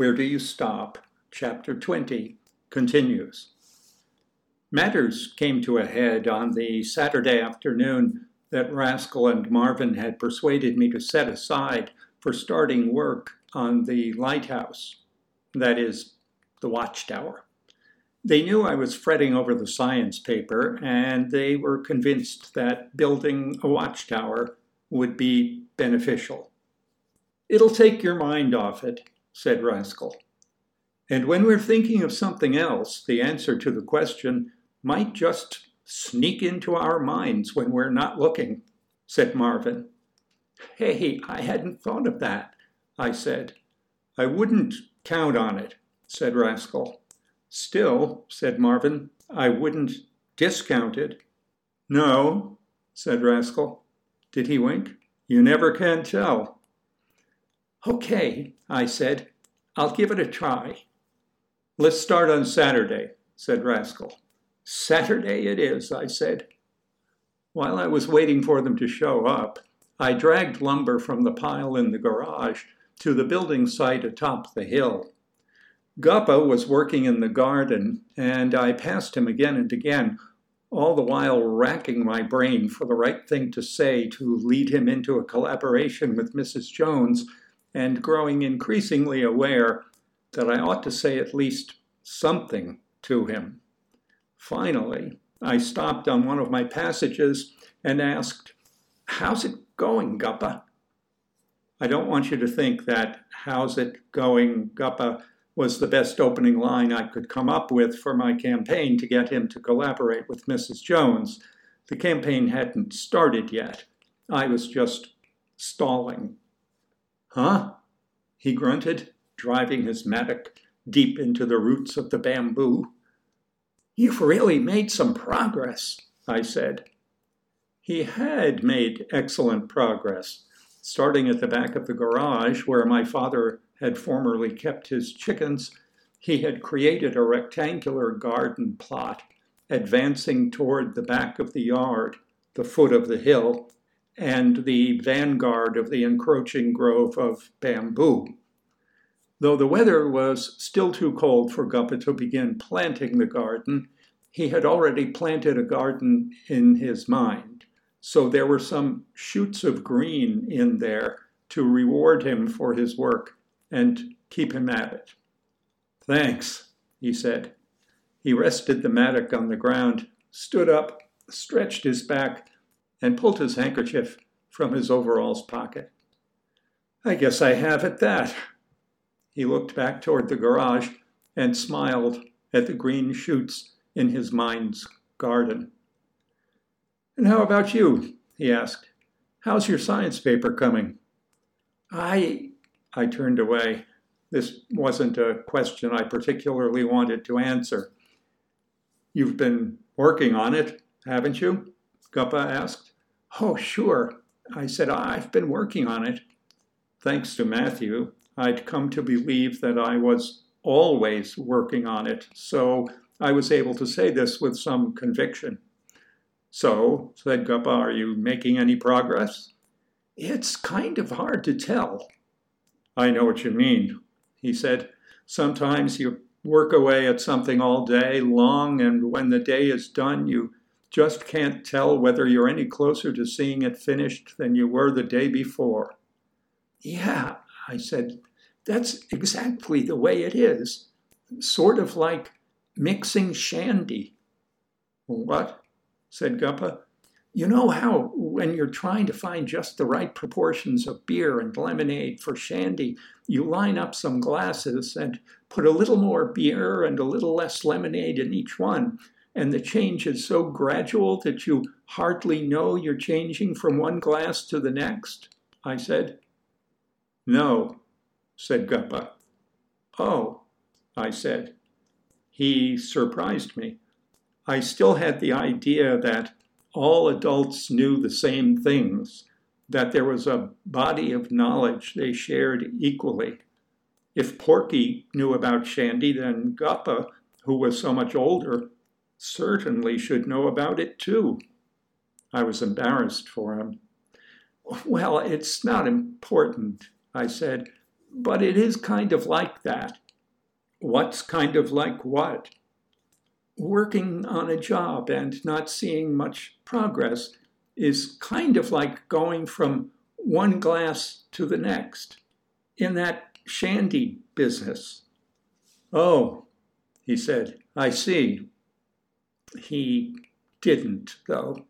Where Do You Stop? Chapter 20 continues. Matters came to a head on the Saturday afternoon that Raskol and Marvin had persuaded me to set aside for starting work on the lighthouse, that is, the watchtower. They knew I was fretting over the science paper, and they were convinced that building a watchtower would be beneficial. It'll take your mind off it, said Raskol. And when we're thinking of something else, the answer to the question might just sneak into our minds when we're not looking, said Marvin. Hey, I hadn't thought of that, I said. I wouldn't count on it, said Raskol. Still, said Marvin, I wouldn't discount it. No, said Raskol. Did he wink? You never can tell. Okay, I said. I'll give it a try. Let's start on Saturday, said Raskol. Saturday it is, I said. While I was waiting for them to show up, I dragged lumber from the pile in the garage to the building site atop the hill. Guppa was working in the garden, and I passed him again and again, all the while racking my brain for the right thing to say to lead him into a collaboration with Mrs. Jones, and growing increasingly aware that I ought to say at least something to him. Finally, I stopped on one of my passages and asked, How's it going, Guppa? I don't want you to think that how's it going, Guppa was the best opening line I could come up with for my campaign to get him to collaborate with Mrs. Jones. The campaign hadn't started yet. I was just stalling. Huh? He grunted, driving his mattock deep into the roots of the bamboo. You've really made some progress, I said. He had made excellent progress, starting at the back of the garage where my father had formerly kept his chickens. He had created a rectangular garden plot, advancing toward the back of the yard, the foot of the hill, and the vanguard of the encroaching grove of bamboo. Though the weather was still too cold for Guppa to begin planting the garden, he had already planted a garden in his mind. So there were some shoots of green in there to reward him for his work and keep him at it. Thanks, he said. He rested the mattock on the ground, stood up, stretched his back, and pulled his handkerchief from his overalls pocket. I guess I have at that, he looked back toward the garage and smiled at the green shoots in his mind's garden. And how about you? he asked. How's your science paper coming? I I turned away. This wasn't a question I particularly wanted to answer. You've been working on it, haven't you? Guppa asked. Oh, sure. I said, I've been working on it. Thanks to Matthew, I'd come to believe that I was always working on it, so I was able to say this with some conviction. So, said Guppa, are you making any progress? It's kind of hard to tell. I know what you mean, he said. Sometimes you work away at something all day long, and when the day is done, you just can't tell whether you're any closer to seeing it finished than you were the day before. Yeah, I said, that's exactly the way it is. Sort of like mixing shandy. What? said Guppa. You know how, when you're trying to find just the right proportions of beer and lemonade for shandy, you line up some glasses and put a little more beer and a little less lemonade in each one, and the change is so gradual that you hardly know you're changing from one glass to the next? I said. No, said Guppa. Oh, I said. He surprised me. I still had the idea that all adults knew the same things, that there was a body of knowledge they shared equally. If Porky knew about Shandy, then Guppa, who was so much older, certainly should know about it too. I was embarrassed for him. Well, it's not important, I said. But it is kind of like that. What's kind of like what? Working on a job and not seeing much progress is kind of like going from one glass to the next in that shandy business. Oh, he said, I see. He didn't, though.